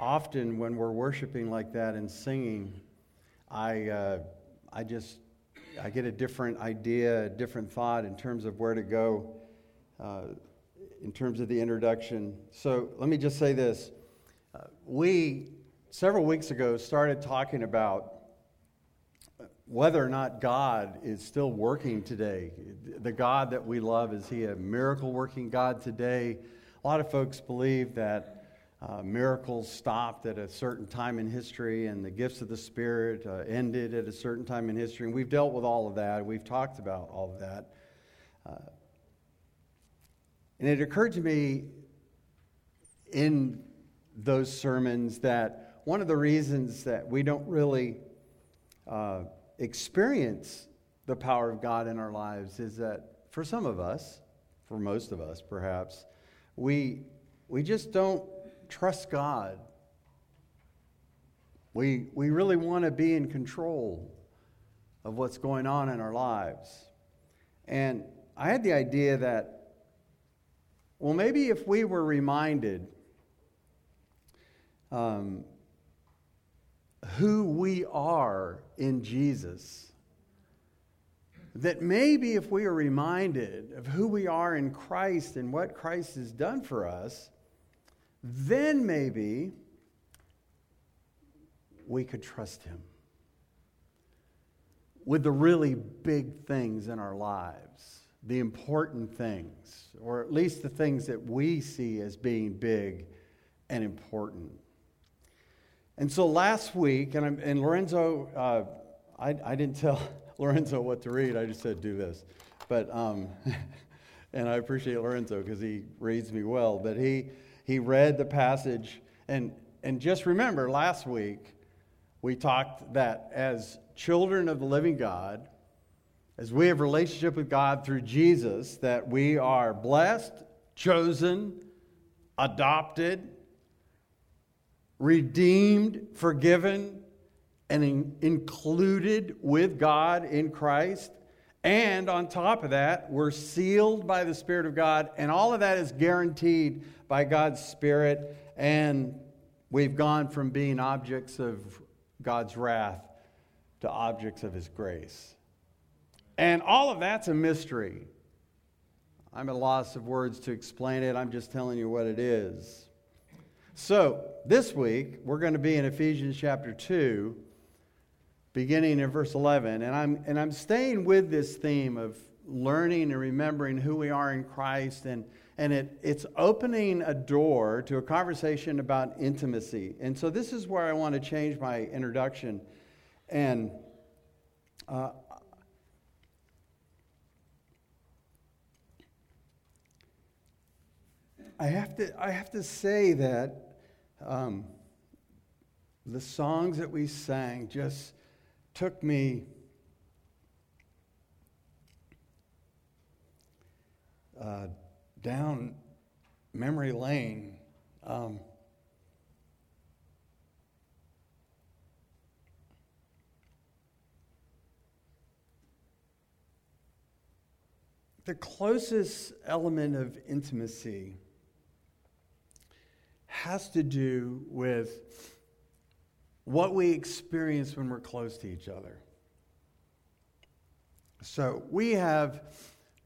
often when we're worshiping like that and singing, I, uh, I just I get a different idea, a different thought in terms of where to go, uh, in terms of the introduction. So let me just say this: uh, we several weeks ago started talking about whether or not God is still working today. The God that we love is He a miracle working God today? A lot of folks believe that uh, miracles stopped at a certain time in history and the gifts of the Spirit uh, ended at a certain time in history. And we've dealt with all of that. We've talked about all of that. Uh, and it occurred to me in those sermons that one of the reasons that we don't really uh, experience the power of God in our lives is that for some of us, for most of us perhaps, we, we just don't trust God. We, we really want to be in control of what's going on in our lives. And I had the idea that, well, maybe if we were reminded um, who we are in Jesus, that maybe if we are reminded of who we are in Christ and what Christ has done for us, then maybe we could trust Him with the really big things in our lives, the important things, or at least the things that we see as being big and important. And so last week, and, I'm, and Lorenzo, uh, I, I, didn't tell Lorenzo what to read, I just said do this. But, um, and I appreciate Lorenzo because he reads me well, but he, he read the passage. And, and just remember, last week, we talked that as children of the living God, as we have relationship with God through Jesus, that we are blessed, chosen, adopted, redeemed, forgiven, and in, included with God in Christ. And on top of that, we're sealed by the Spirit of God, and all of that is guaranteed by God's Spirit, and we've gone from being objects of God's wrath to objects of His grace. And all of that's a mystery. I'm at a loss of words to explain it. I'm just telling you what it is. So, this week, we're going to be in Ephesians chapter 2, beginning in verse 11. And I'm, and I'm staying with this theme of learning and remembering who we are in Christ and and it, it's opening a door to a conversation about intimacy. And so this is where I want to change my introduction. And uh, I have to, I have to say that um, the songs that we sang just took me uh, down memory lane. Um, the closest element of intimacy has to do with what we experience when we're close to each other. So we have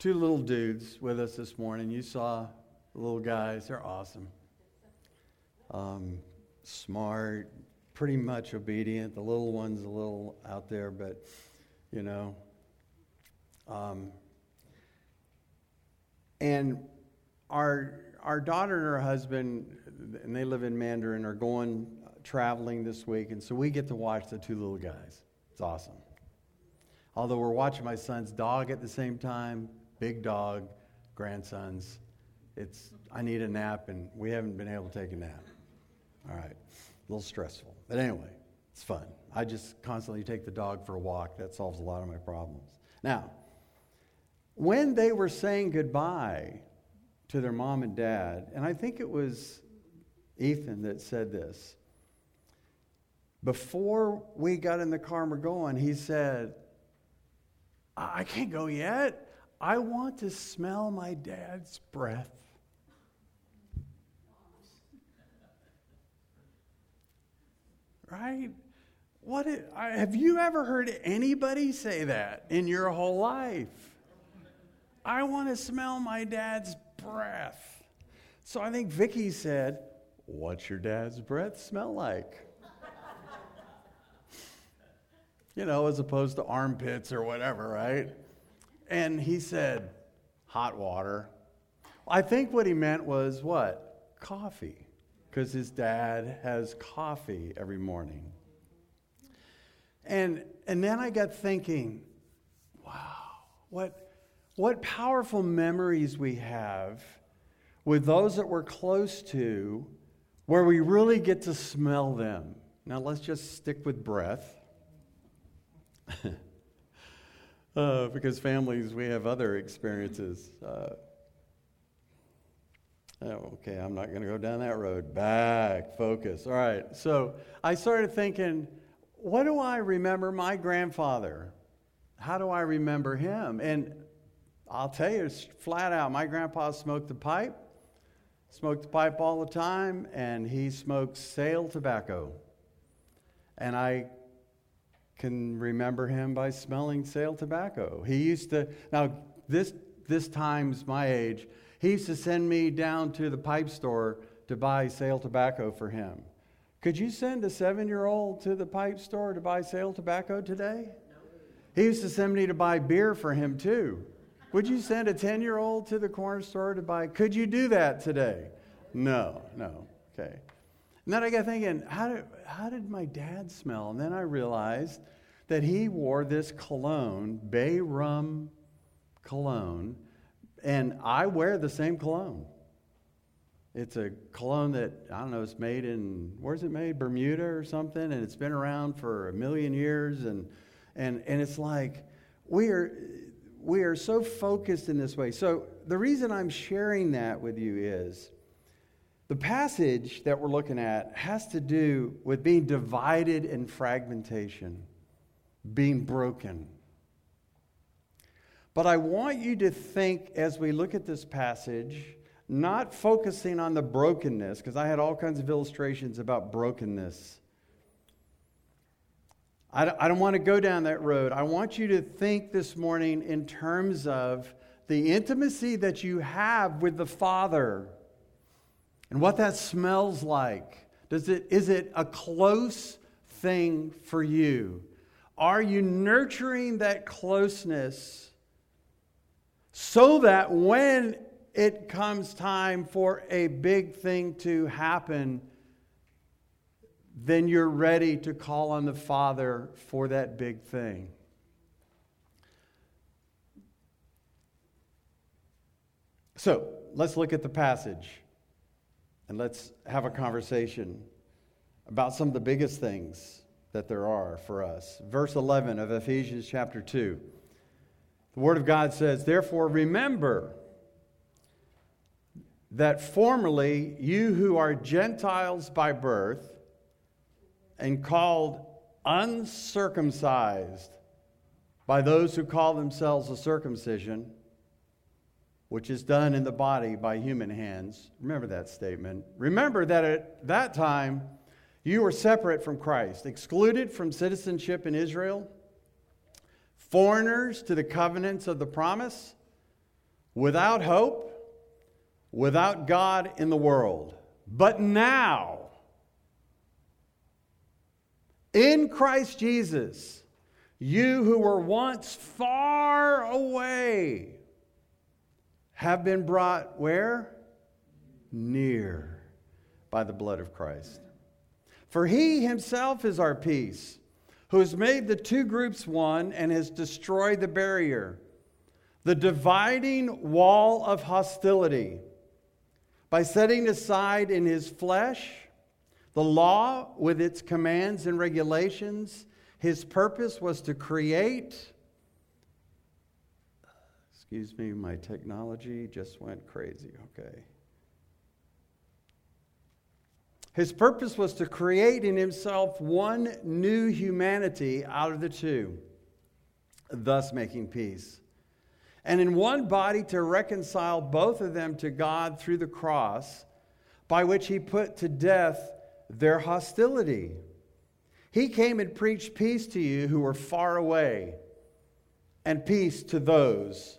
two little dudes with us this morning. You saw the little guys, they're awesome. Um, smart, pretty much obedient. The little one's a little out there, but you know. Um, and our our daughter and her husband, and they live in Mandarin, are going traveling this week, and so we get to watch the two little guys. It's awesome. Although we're watching my son's dog at the same time, big dog, grandsons. It's, I need a nap, and we haven't been able to take a nap. All right, a little stressful. But anyway, it's fun. I just constantly take the dog for a walk. That solves a lot of my problems. Now, when they were saying goodbye to their mom and dad, and I think it was Ethan that said this, before we got in the car and we're going, he said, I can't go yet. I want to smell my dad's breath. right? What have you ever heard anybody say that in your whole life? I want to smell my dad's breath. So I think Vicky said, What's your dad's breath smell like? you know, as opposed to armpits or whatever, right? And he said, Hot water. I think what he meant was what? Coffee, because his dad has coffee every morning. And, and then I got thinking, wow, what, what powerful memories we have with those that we're close to where we really get to smell them. Now let's just stick with breath. uh, because families, we have other experiences. Uh, oh, okay, I'm not going to go down that road. Back, focus. All right, so I started thinking, what do I remember my grandfather? How do I remember him? And I'll tell you, it's flat out. My grandpa smoked the pipe, smoked the pipe all the time, and he smoked sail tobacco. And I can remember him by smelling sail tobacco. He used to, now, this, this time's my age, he used to send me down to the pipe store to buy sail tobacco for him. Could you send a seven year old to the pipe store to buy sail tobacco today? He used to send me to buy beer for him too. Would you send a 10 year old to the corner store to buy? Could you do that today? No, no. Okay. And then I got thinking, how did, how did my dad smell? And then I realized that he wore this cologne, Bay Rum cologne, and I wear the same cologne. It's a cologne that, I don't know, it's made in, where's it made? Bermuda or something, and it's been around for a million years. And, and, and it's like, we are, we are so focused in this way. So, the reason I'm sharing that with you is the passage that we're looking at has to do with being divided in fragmentation, being broken. But I want you to think as we look at this passage, not focusing on the brokenness, because I had all kinds of illustrations about brokenness I don't want to go down that road. I want you to think this morning in terms of the intimacy that you have with the Father and what that smells like. Does it, is it a close thing for you? Are you nurturing that closeness so that when it comes time for a big thing to happen, then you're ready to call on the Father for that big thing. So let's look at the passage and let's have a conversation about some of the biggest things that there are for us. Verse 11 of Ephesians chapter 2. The Word of God says, Therefore, remember that formerly you who are Gentiles by birth, and called uncircumcised by those who call themselves a circumcision, which is done in the body by human hands. Remember that statement. Remember that at that time you were separate from Christ, excluded from citizenship in Israel, foreigners to the covenants of the promise, without hope, without God in the world. But now, in Christ Jesus, you who were once far away have been brought where? Near by the blood of Christ. For he himself is our peace, who has made the two groups one and has destroyed the barrier, the dividing wall of hostility, by setting aside in his flesh the law, with its commands and regulations, his purpose was to create. Excuse me, my technology just went crazy. Okay. His purpose was to create in himself one new humanity out of the two, thus making peace. And in one body to reconcile both of them to God through the cross, by which he put to death their hostility. He came and preached peace to you who were far away, and peace to those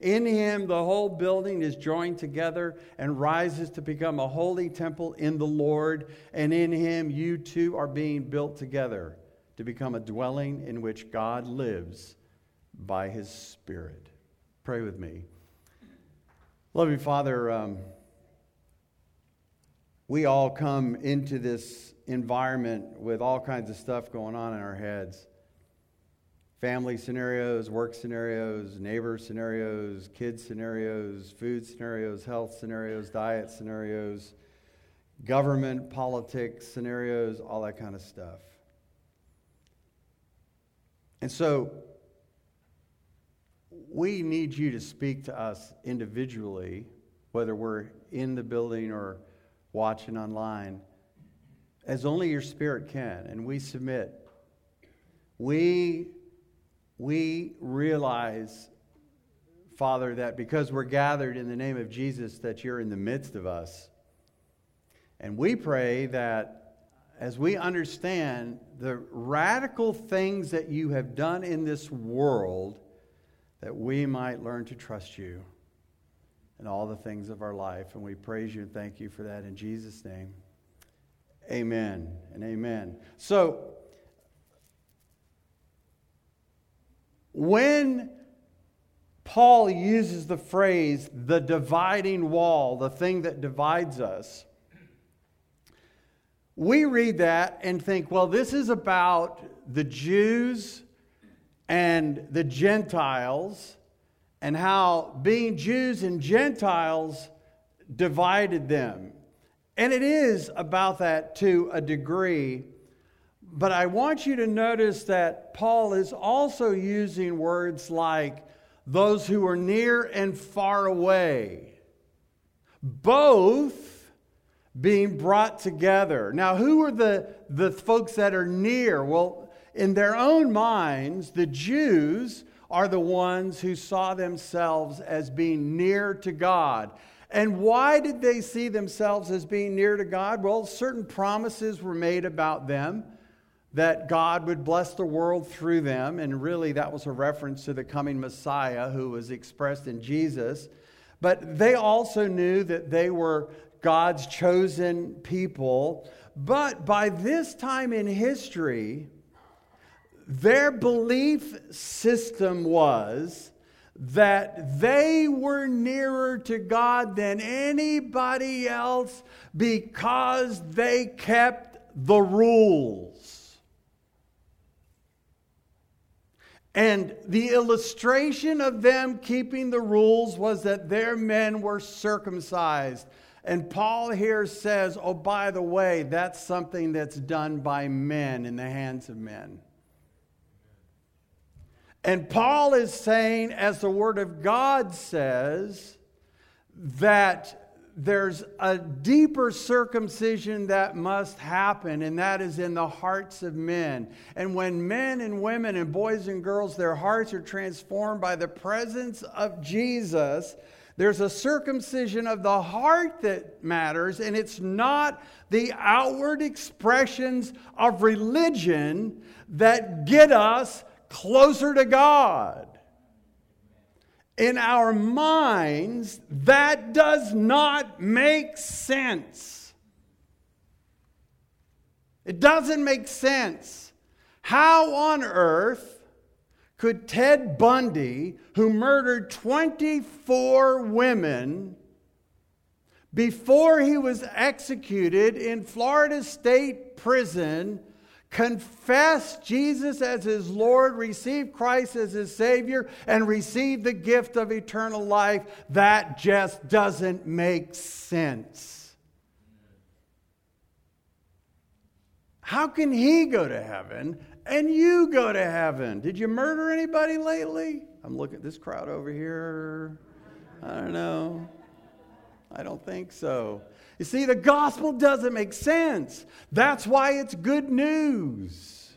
in him, the whole building is joined together and rises to become a holy temple in the Lord. And in him, you too are being built together to become a dwelling in which God lives by his Spirit. Pray with me. Loving Father, um, we all come into this environment with all kinds of stuff going on in our heads family scenarios, work scenarios, neighbor scenarios, kid scenarios, food scenarios, health scenarios, diet scenarios, government, politics scenarios, all that kind of stuff. And so we need you to speak to us individually, whether we're in the building or watching online, as only your spirit can. And we submit. We we realize, Father, that because we're gathered in the name of Jesus, that you're in the midst of us. And we pray that as we understand the radical things that you have done in this world, that we might learn to trust you in all the things of our life. And we praise you and thank you for that in Jesus' name. Amen and amen. So, When Paul uses the phrase the dividing wall, the thing that divides us, we read that and think, well, this is about the Jews and the Gentiles and how being Jews and Gentiles divided them. And it is about that to a degree. But I want you to notice that Paul is also using words like those who are near and far away, both being brought together. Now, who are the, the folks that are near? Well, in their own minds, the Jews are the ones who saw themselves as being near to God. And why did they see themselves as being near to God? Well, certain promises were made about them that God would bless the world through them. And really, that was a reference to the coming Messiah who was expressed in Jesus. But they also knew that they were God's chosen people. But by this time in history, their belief system was that they were nearer to God than anybody else because they kept the rules. And the illustration of them keeping the rules was that their men were circumcised. And Paul here says, oh, by the way, that's something that's done by men in the hands of men. And Paul is saying, as the Word of God says, that there's a deeper circumcision that must happen, and that is in the hearts of men. And when men and women and boys and girls, their hearts are transformed by the presence of Jesus, there's a circumcision of the heart that matters, and it's not the outward expressions of religion that get us closer to God in our minds, that does not make sense. It doesn't make sense. How on earth could Ted Bundy, who murdered 24 women before he was executed in Florida State Prison, confess Jesus as his Lord, receive Christ as his Savior, and receive the gift of eternal life, that just doesn't make sense. How can he go to heaven and you go to heaven. Did you murder anybody lately? I'm looking at this crowd over here. I don't know. I don't think so. You see, the gospel doesn't make sense. That's why it's good news.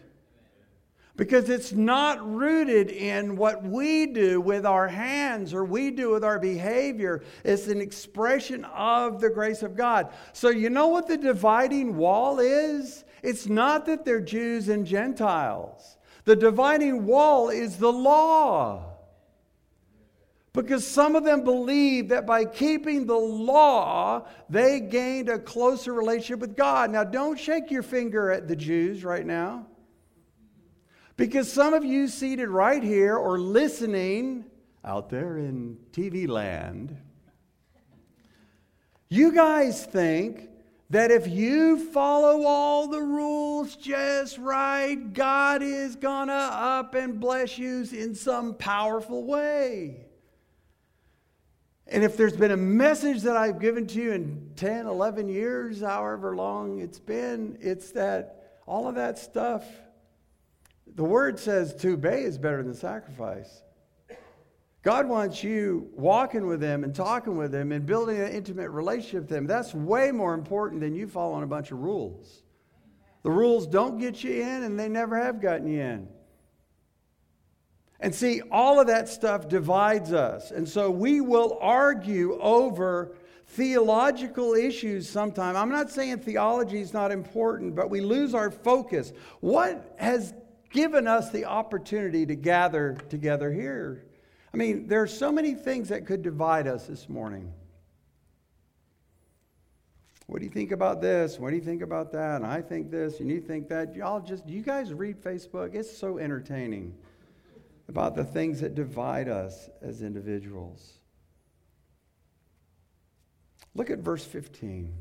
Because it's not rooted in what we do with our hands or we do with our behavior. It's an expression of the grace of God. So, you know what the dividing wall is? It's not that they're Jews and Gentiles. The dividing wall is the law. Because some of them believe that by keeping the law, they gained a closer relationship with God. Now, don't shake your finger at the Jews right now. Because some of you seated right here or listening out there in TV land, you guys think that if you follow all the rules just right, God is gonna up and bless you in some powerful way. And if there's been a message that I've given to you in 10, 11 years, however long it's been, it's that all of that stuff the word says to obey is better than sacrifice. God wants you walking with Him and talking with Him and building an intimate relationship with Him. That's way more important than you following a bunch of rules. The rules don't get you in, and they never have gotten you in. And see, all of that stuff divides us. And so we will argue over theological issues sometimes. I'm not saying theology is not important, but we lose our focus. What has given us the opportunity to gather together here. I mean, there are so many things that could divide us this morning. What do you think about this? What do you think about that? And I think this, and you think that. Y'all just, you guys read Facebook? It's so entertaining about the things that divide us as individuals. Look at verse 15.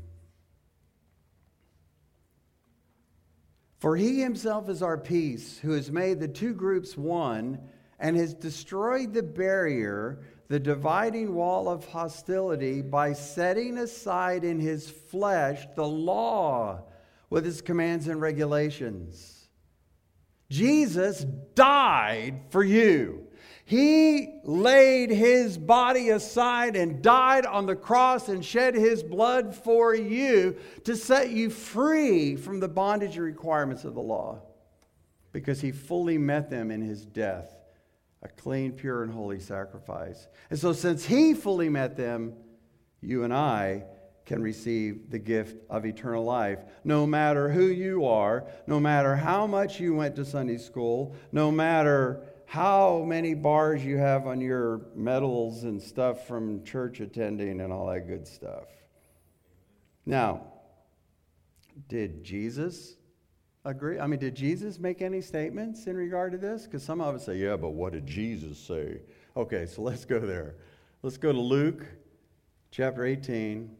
For he himself is our peace, who has made the two groups one and has destroyed the barrier, the dividing wall of hostility, by setting aside in his flesh the law with its commands and regulations. Jesus died for you. He laid his body aside and died on the cross and shed his blood for you to set you free from the bondage and requirements of the law because he fully met them in his death, a clean, pure, and holy sacrifice. And so, since he fully met them, you and I can receive the gift of eternal life. No matter who you are, no matter how much you went to Sunday school, no matter how many bars you have on your medals and stuff from church attending and all that good stuff. Now, did Jesus agree? I mean, did Jesus make any statements in regard to this? Because some of us say, yeah, but what did Jesus say? Okay, so let's go there. Let's go to Luke chapter 18.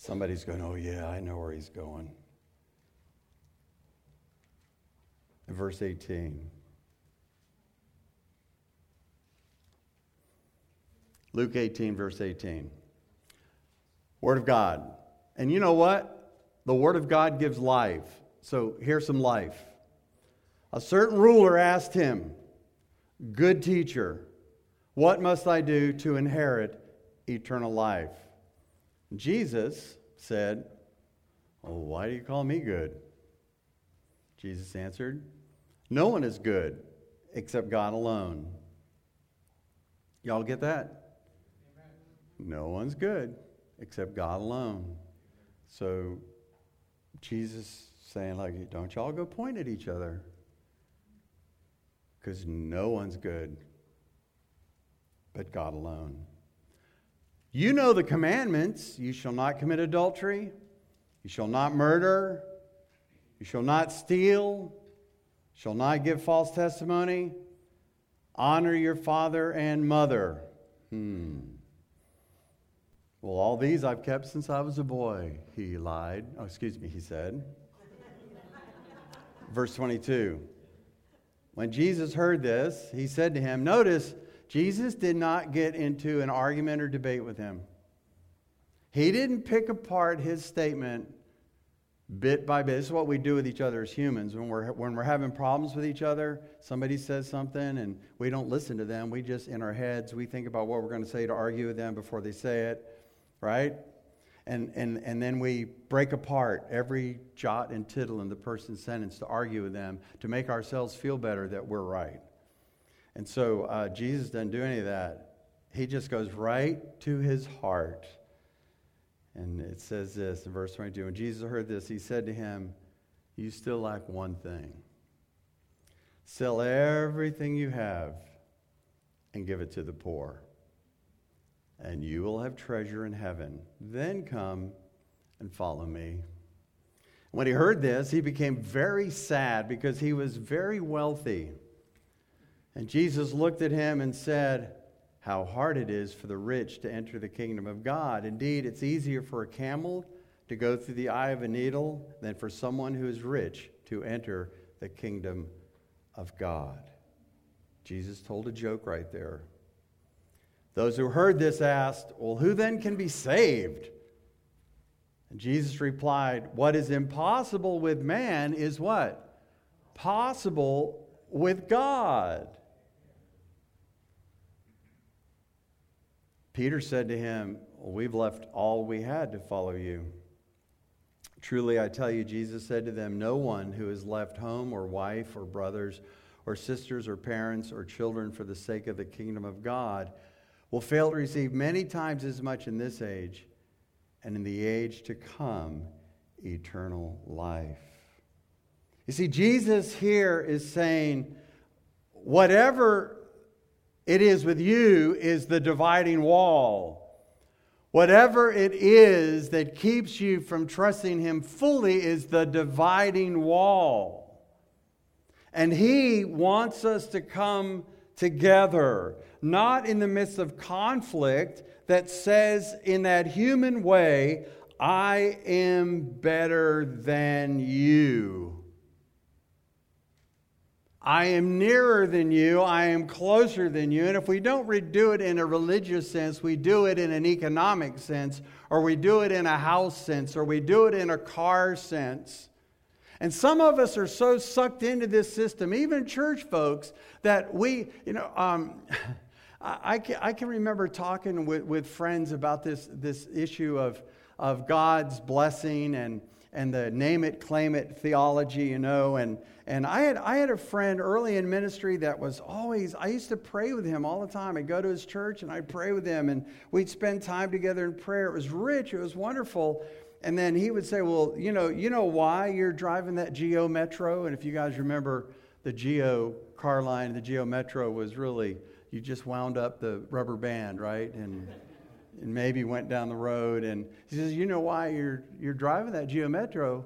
Somebody's going, oh, yeah, I know where he's going. verse 18. Luke 18, verse 18. Word of God. And you know what? The Word of God gives life. So here's some life. A certain ruler asked him, Good teacher, what must I do to inherit eternal life? Jesus said, Oh, why do you call me good? Jesus answered, No one is good except God alone. Y'all get that? No one's good except God alone. So Jesus saying, like, don't y'all go point at each other. Because no one's good but God alone. You know the commandments you shall not commit adultery, you shall not murder, you shall not steal, shall not give false testimony, honor your father and mother. Hmm. Well, all these I've kept since I was a boy, he lied. Oh, excuse me, he said. Verse 22. When Jesus heard this, he said to him, Notice, Jesus did not get into an argument or debate with him. He didn't pick apart his statement bit by bit. This is what we do with each other as humans. When we're, when we're having problems with each other, somebody says something and we don't listen to them. We just, in our heads, we think about what we're going to say to argue with them before they say it, right? And, and, and then we break apart every jot and tittle in the person's sentence to argue with them to make ourselves feel better that we're right. And so uh, Jesus doesn't do any of that. He just goes right to his heart and it says this in verse 22 When Jesus heard this, he said to him, You still lack one thing. Sell everything you have and give it to the poor, and you will have treasure in heaven. Then come and follow me. When he heard this, he became very sad because he was very wealthy. And Jesus looked at him and said, how hard it is for the rich to enter the kingdom of God. Indeed, it's easier for a camel to go through the eye of a needle than for someone who is rich to enter the kingdom of God. Jesus told a joke right there. Those who heard this asked, Well, who then can be saved? And Jesus replied, What is impossible with man is what? Possible with God. Peter said to him, We've left all we had to follow you. Truly, I tell you, Jesus said to them, No one who has left home or wife or brothers or sisters or parents or children for the sake of the kingdom of God will fail to receive many times as much in this age and in the age to come eternal life. You see, Jesus here is saying, whatever it is with you is the dividing wall. Whatever it is that keeps you from trusting Him fully is the dividing wall. And He wants us to come together, not in the midst of conflict that says, in that human way, I am better than you. I am nearer than you, I am closer than you. And if we don't do it in a religious sense, we do it in an economic sense, or we do it in a house sense, or we do it in a car sense. And some of us are so sucked into this system, even church folks, that we, you know, um, I, can, I can remember talking with, with friends about this, this issue of, of God's blessing and, and the name it, claim it theology, you know. And, and I, had, I had a friend early in ministry that was always, I used to pray with him all the time. I'd go to his church and I'd pray with him, and we'd spend time together in prayer. It was rich, it was wonderful. And then he would say, Well, you know, you know why you're driving that Geo Metro? And if you guys remember the Geo car line, the Geo Metro was really, you just wound up the rubber band, right? And and maybe went down the road. And he says, You know why you're, you're driving that Geo Metro?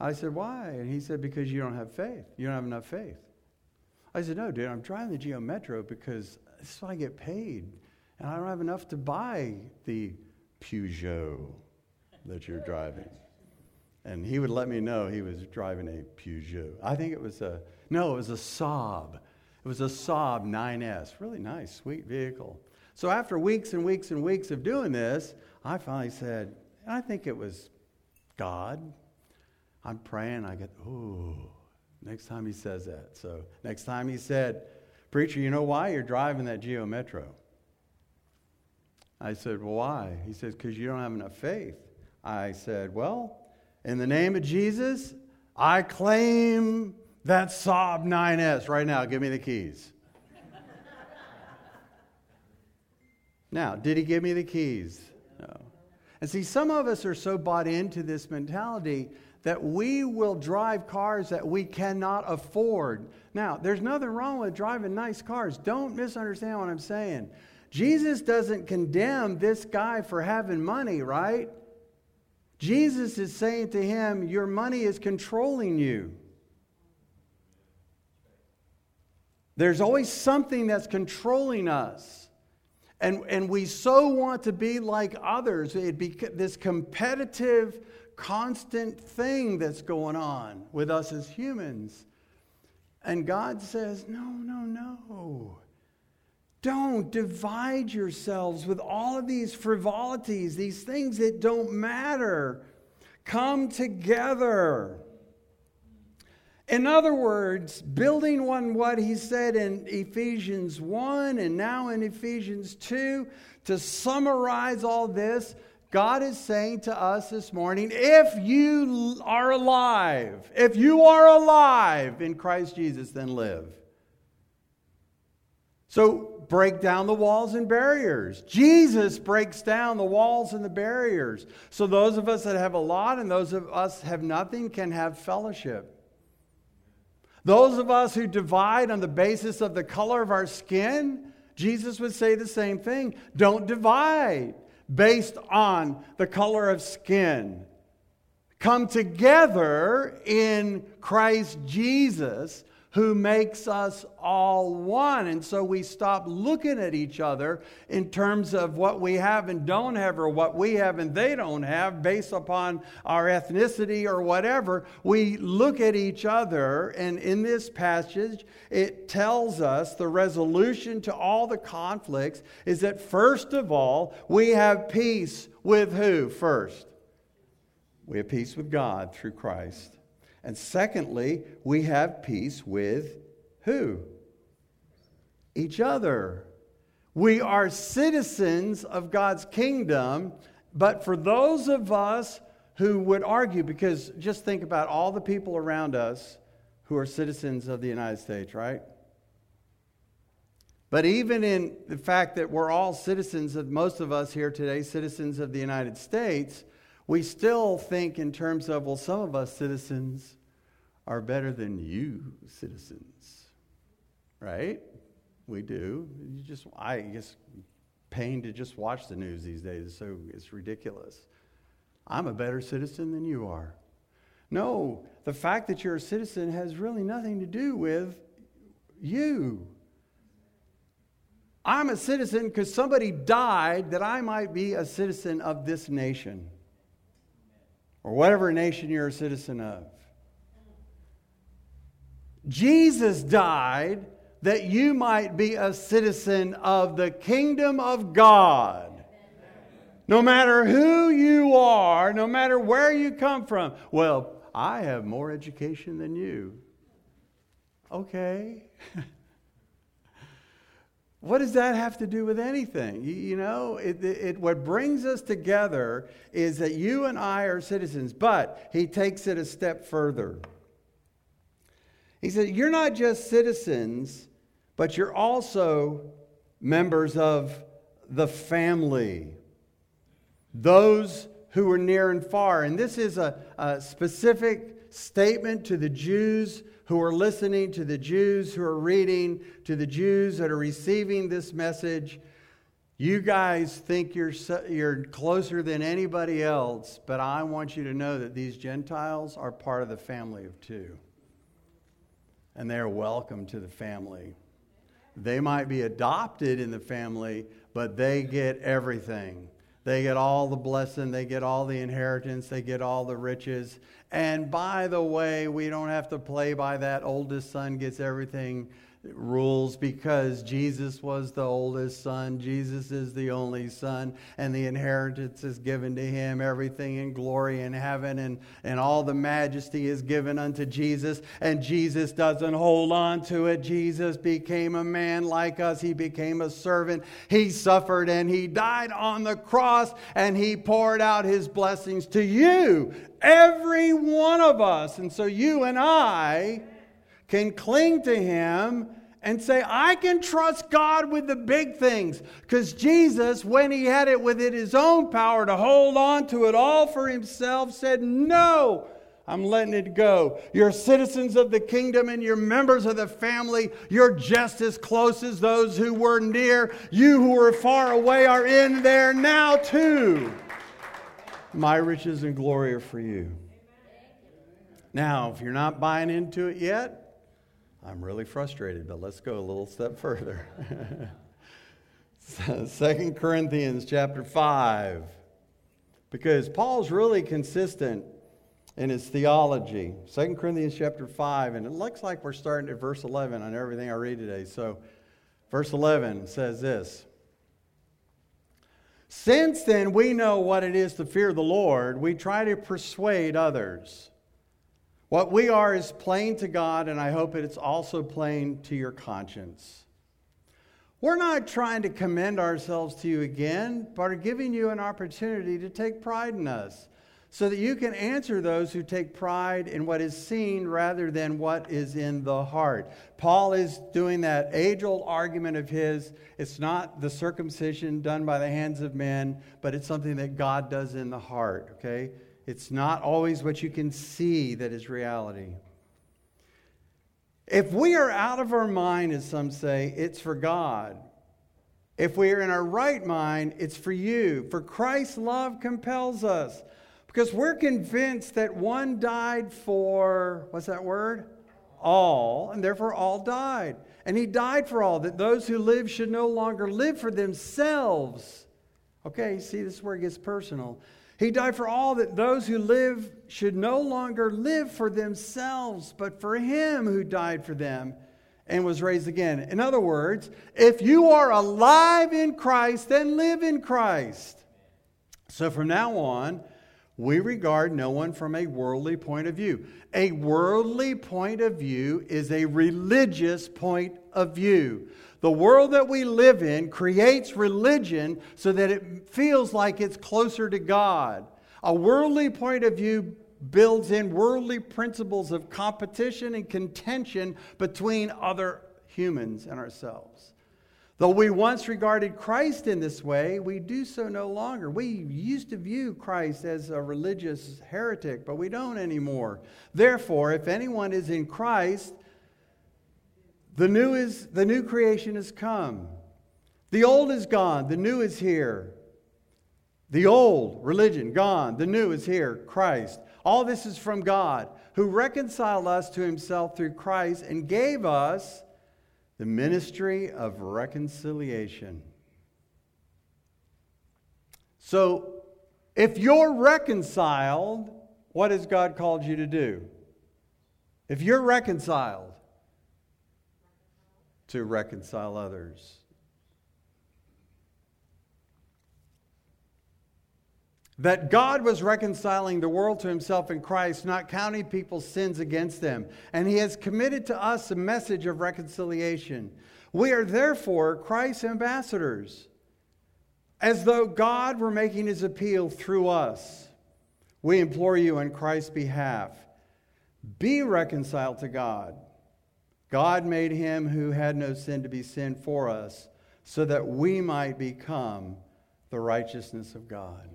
I said, Why? And he said, Because you don't have faith. You don't have enough faith. I said, No, dude, I'm driving the Geo Metro because this is what I get paid. And I don't have enough to buy the Peugeot that you're driving. And he would let me know he was driving a Peugeot. I think it was a, no, it was a Saab. It was a Saab 9S. Really nice, sweet vehicle. So after weeks and weeks and weeks of doing this, I finally said, I think it was God. I'm praying. I get, oh, next time he says that. So next time he said, Preacher, you know why you're driving that Geo Metro? I said, Well, why? He says, Because you don't have enough faith. I said, Well, in the name of Jesus, I claim that Saab 9S right now. Give me the keys. Now, did he give me the keys? No. And see, some of us are so bought into this mentality that we will drive cars that we cannot afford. Now, there's nothing wrong with driving nice cars. Don't misunderstand what I'm saying. Jesus doesn't condemn this guy for having money, right? Jesus is saying to him, Your money is controlling you. There's always something that's controlling us. And, and we so want to be like others. It be this competitive, constant thing that's going on with us as humans. And God says, No, no, no. Don't divide yourselves with all of these frivolities, these things that don't matter. come together. In other words, building on what he said in Ephesians 1 and now in Ephesians 2, to summarize all this, God is saying to us this morning if you are alive, if you are alive in Christ Jesus, then live. So break down the walls and barriers. Jesus breaks down the walls and the barriers. So those of us that have a lot and those of us have nothing can have fellowship. Those of us who divide on the basis of the color of our skin, Jesus would say the same thing. Don't divide based on the color of skin. Come together in Christ Jesus who makes us all one. And so we stop looking at each other in terms of what we have and don't have, or what we have and they don't have, based upon our ethnicity or whatever. We look at each other, and in this passage, it tells us the resolution to all the conflicts is that first of all, we have peace with who first? We have peace with God through Christ. And secondly, we have peace with who? Each other. We are citizens of God's kingdom, but for those of us who would argue, because just think about all the people around us who are citizens of the United States, right? But even in the fact that we're all citizens of most of us here today, citizens of the United States, we still think in terms of, well, some of us citizens are better than you citizens, right? We do. You just, I guess, pain to just watch the news these days. So it's ridiculous. I'm a better citizen than you are. No, the fact that you're a citizen has really nothing to do with you. I'm a citizen because somebody died that I might be a citizen of this nation or whatever nation you're a citizen of. Jesus died that you might be a citizen of the kingdom of God. No matter who you are, no matter where you come from. Well, I have more education than you. Okay. What does that have to do with anything? You, you know, it, it, what brings us together is that you and I are citizens, but he takes it a step further. He said, You're not just citizens, but you're also members of the family, those who are near and far. And this is a, a specific statement to the Jews who are listening, to the Jews who are reading, to the Jews that are receiving this message. You guys think you're, you're closer than anybody else, but I want you to know that these Gentiles are part of the family of two. And they're welcome to the family. They might be adopted in the family, but they get everything. They get all the blessing, they get all the inheritance, they get all the riches. And by the way, we don't have to play by that oldest son gets everything rules because Jesus was the oldest son. Jesus is the only son, and the inheritance is given to him. Everything in glory in heaven and, and all the majesty is given unto Jesus, and Jesus doesn't hold on to it. Jesus became a man like us, he became a servant. He suffered and he died on the cross, and he poured out his blessings to you, every one of us. And so you and I can cling to Him and say, I can trust God with the big things. Because Jesus, when He had it within His own power to hold on to it all for Himself, said, No. I'm letting it go. You're citizens of the kingdom and you're members of the family. You're just as close as those who were near. You who were far away are in there now, too. My riches and glory are for you. Now, if you're not buying into it yet, I'm really frustrated, but let's go a little step further. Second Corinthians chapter 5. Because Paul's really consistent in his theology. Second Corinthians chapter 5, and it looks like we're starting at verse 11 on everything I read today. So, verse 11 says this Since then we know what it is to fear the Lord, we try to persuade others. What we are is plain to God, and I hope it's also plain to your conscience. We're not trying to commend ourselves to you again, but are giving you an opportunity to take pride in us so that you can answer those who take pride in what is seen rather than what is in the heart. Paul is doing that age old argument of his. It's not the circumcision done by the hands of men, but it's something that God does in the heart, okay? It's not always what you can see that is reality. If we are out of our mind, as some say, it's for God. If we are in our right mind, it's for you. For Christ's love compels us. Because we're convinced that one died for, what's that word? All, and therefore all died. And he died for all, that those who live should no longer live for themselves. Okay, see, this is where it gets personal. He died for all that those who live should no longer live for themselves, but for him who died for them and was raised again. In other words, if you are alive in Christ, then live in Christ. So from now on, we regard no one from a worldly point of view. A worldly point of view is a religious point of view. The world that we live in creates religion so that it feels like it's closer to God. A worldly point of view builds in worldly principles of competition and contention between other humans and ourselves. Though we once regarded Christ in this way, we do so no longer. We used to view Christ as a religious heretic, but we don't anymore. Therefore, if anyone is in Christ, the new is the new creation has come. The old is gone, the new is here. The old religion gone, the new is here, Christ. All this is from God, who reconciled us to himself through Christ and gave us the ministry of reconciliation. So, if you're reconciled, what has God called you to do? If you're reconciled, to reconcile others. That God was reconciling the world to himself in Christ, not counting people's sins against them. And he has committed to us a message of reconciliation. We are therefore Christ's ambassadors, as though God were making his appeal through us. We implore you on Christ's behalf be reconciled to God. God made him who had no sin to be sin for us, so that we might become the righteousness of God.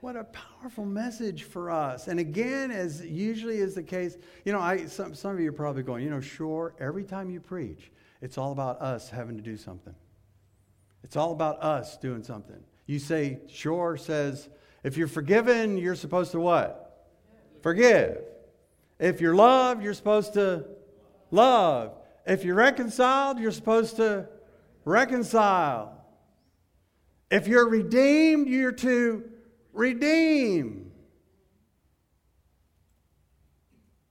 What a powerful message for us. And again, as usually is the case, you know, I, some, some of you are probably going, you know, sure, every time you preach, it's all about us having to do something. It's all about us doing something. You say, Shore says, if you're forgiven, you're supposed to what? Forgive. If you're loved, you're supposed to love. If you're reconciled, you're supposed to reconcile. If you're redeemed, you're to redeem.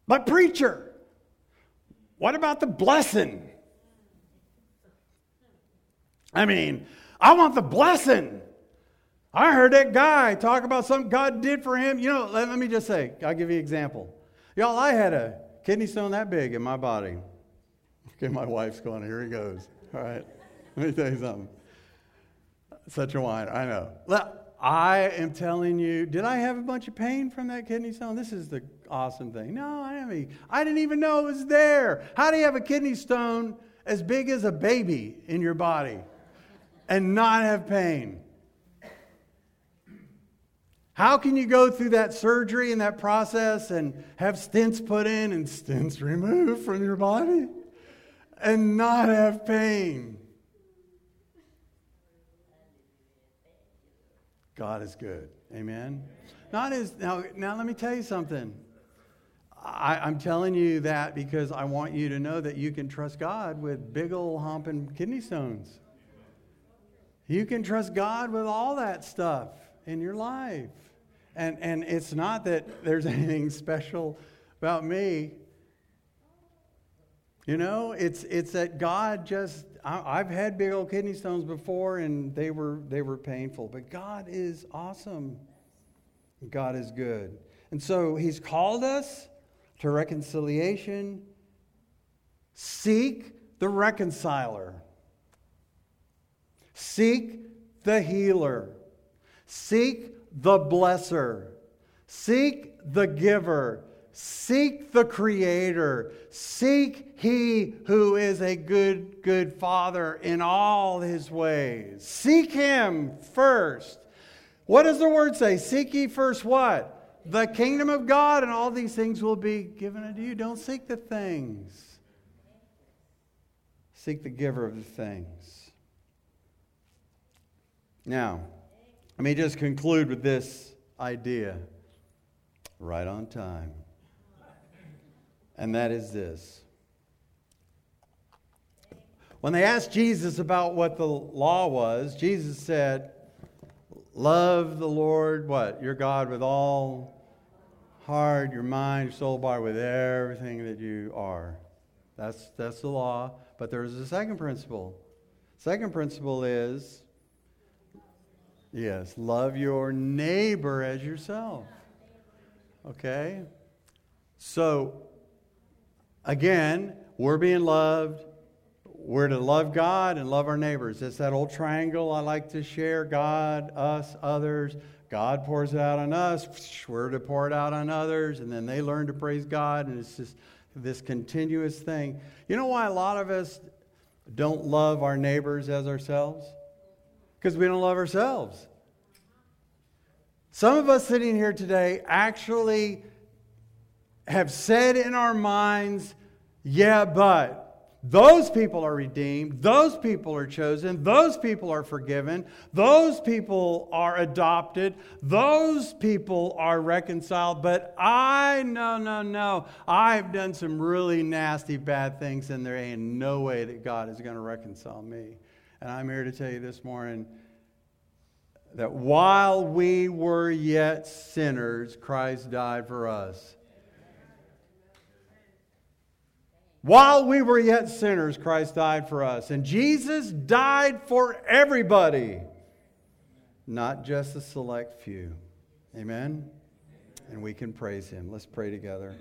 But, preacher, what about the blessing? I mean, I want the blessing. I heard that guy talk about something God did for him. You know, let, let me just say, I'll give you an example. Y'all, I had a kidney stone that big in my body. Okay, my wife's going, here he goes. All right, let me tell you something. Such a whine, I know. Well, I am telling you, did I have a bunch of pain from that kidney stone? This is the awesome thing. No, I didn't, I didn't even know it was there. How do you have a kidney stone as big as a baby in your body and not have pain? How can you go through that surgery and that process and have stents put in and stents removed from your body and not have pain? God is good. Amen. Not as now. Now let me tell you something. I, am telling you that because I want you to know that you can trust God with big old humping kidney stones. You can trust God with all that stuff in your life. And, and it's not that there's anything special about me. You know, it's, it's that God just, I, have had big old kidney stones before and they were, they were painful, but God is awesome. God is good. And so he's called us to reconciliation. Seek the reconciler. Seek the healer. Seek the blesser. Seek the giver. Seek the creator. Seek he who is a good, good father in all his ways. Seek him first. What does the word say? Seek ye first what? The kingdom of God, and all these things will be given unto you. Don't seek the things, seek the giver of the things. Now, let me just conclude with this idea right on time. And that is this. When they asked Jesus about what the law was, Jesus said, Love the Lord, what? Your God with all heart, your mind, your soul, body, with everything that you are. That's, that's the law. But there's a second principle. Second principle is Yes, love your neighbor as yourself. Okay? So, again, we're being loved. We're to love God and love our neighbors. It's that old triangle I like to share God, us, others. God pours it out on us. We're to pour it out on others. And then they learn to praise God. And it's just this continuous thing. You know why a lot of us don't love our neighbors as ourselves? Because we don't love ourselves. Some of us sitting here today actually have said in our minds, yeah, but those people are redeemed, those people are chosen, those people are forgiven, those people are adopted, those people are reconciled, but I, no, no, no, I've done some really nasty, bad things, and there ain't no way that God is going to reconcile me. And I'm here to tell you this morning that while we were yet sinners, Christ died for us. While we were yet sinners, Christ died for us. And Jesus died for everybody, not just a select few. Amen? And we can praise him. Let's pray together.